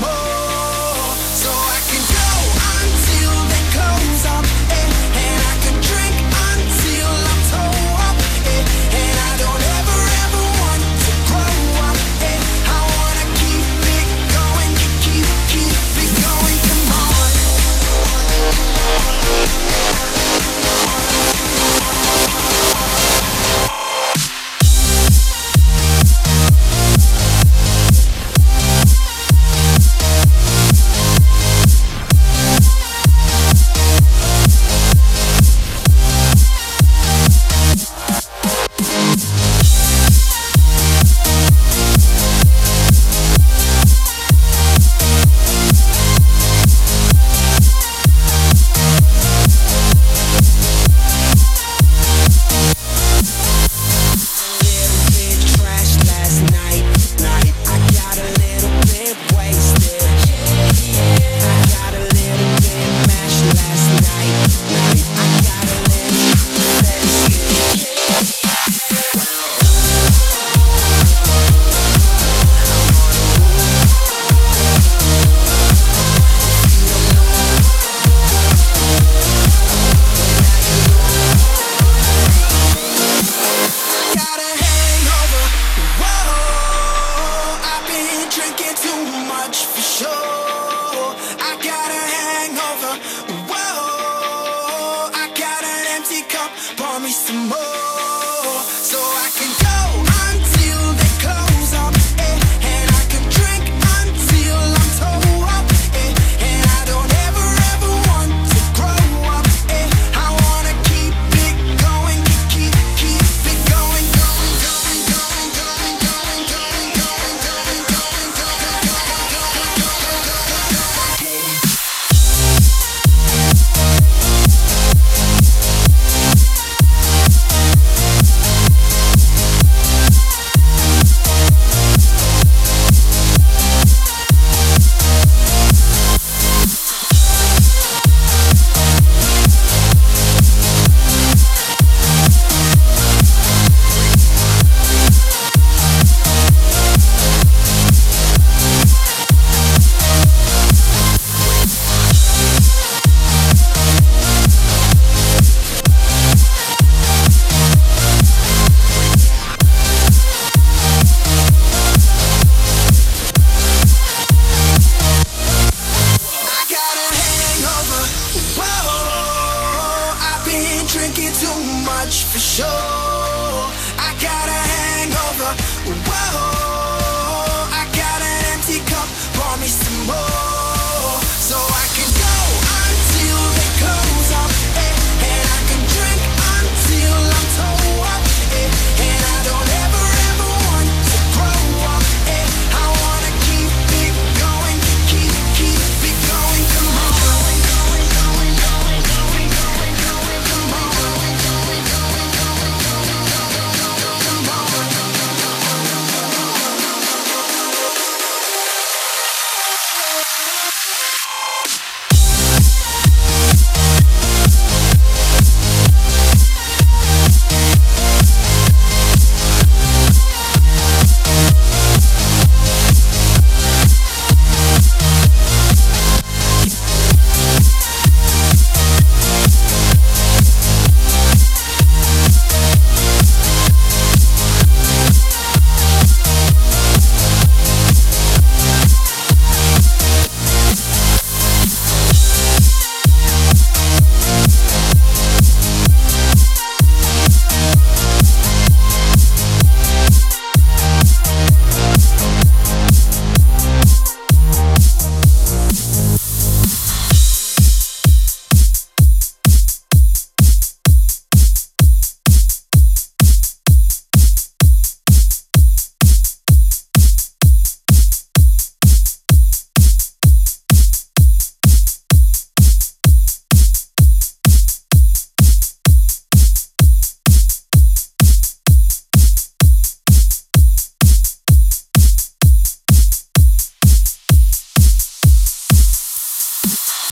Oh. some more. drinking too much for sure. I got a hangover. Whoa.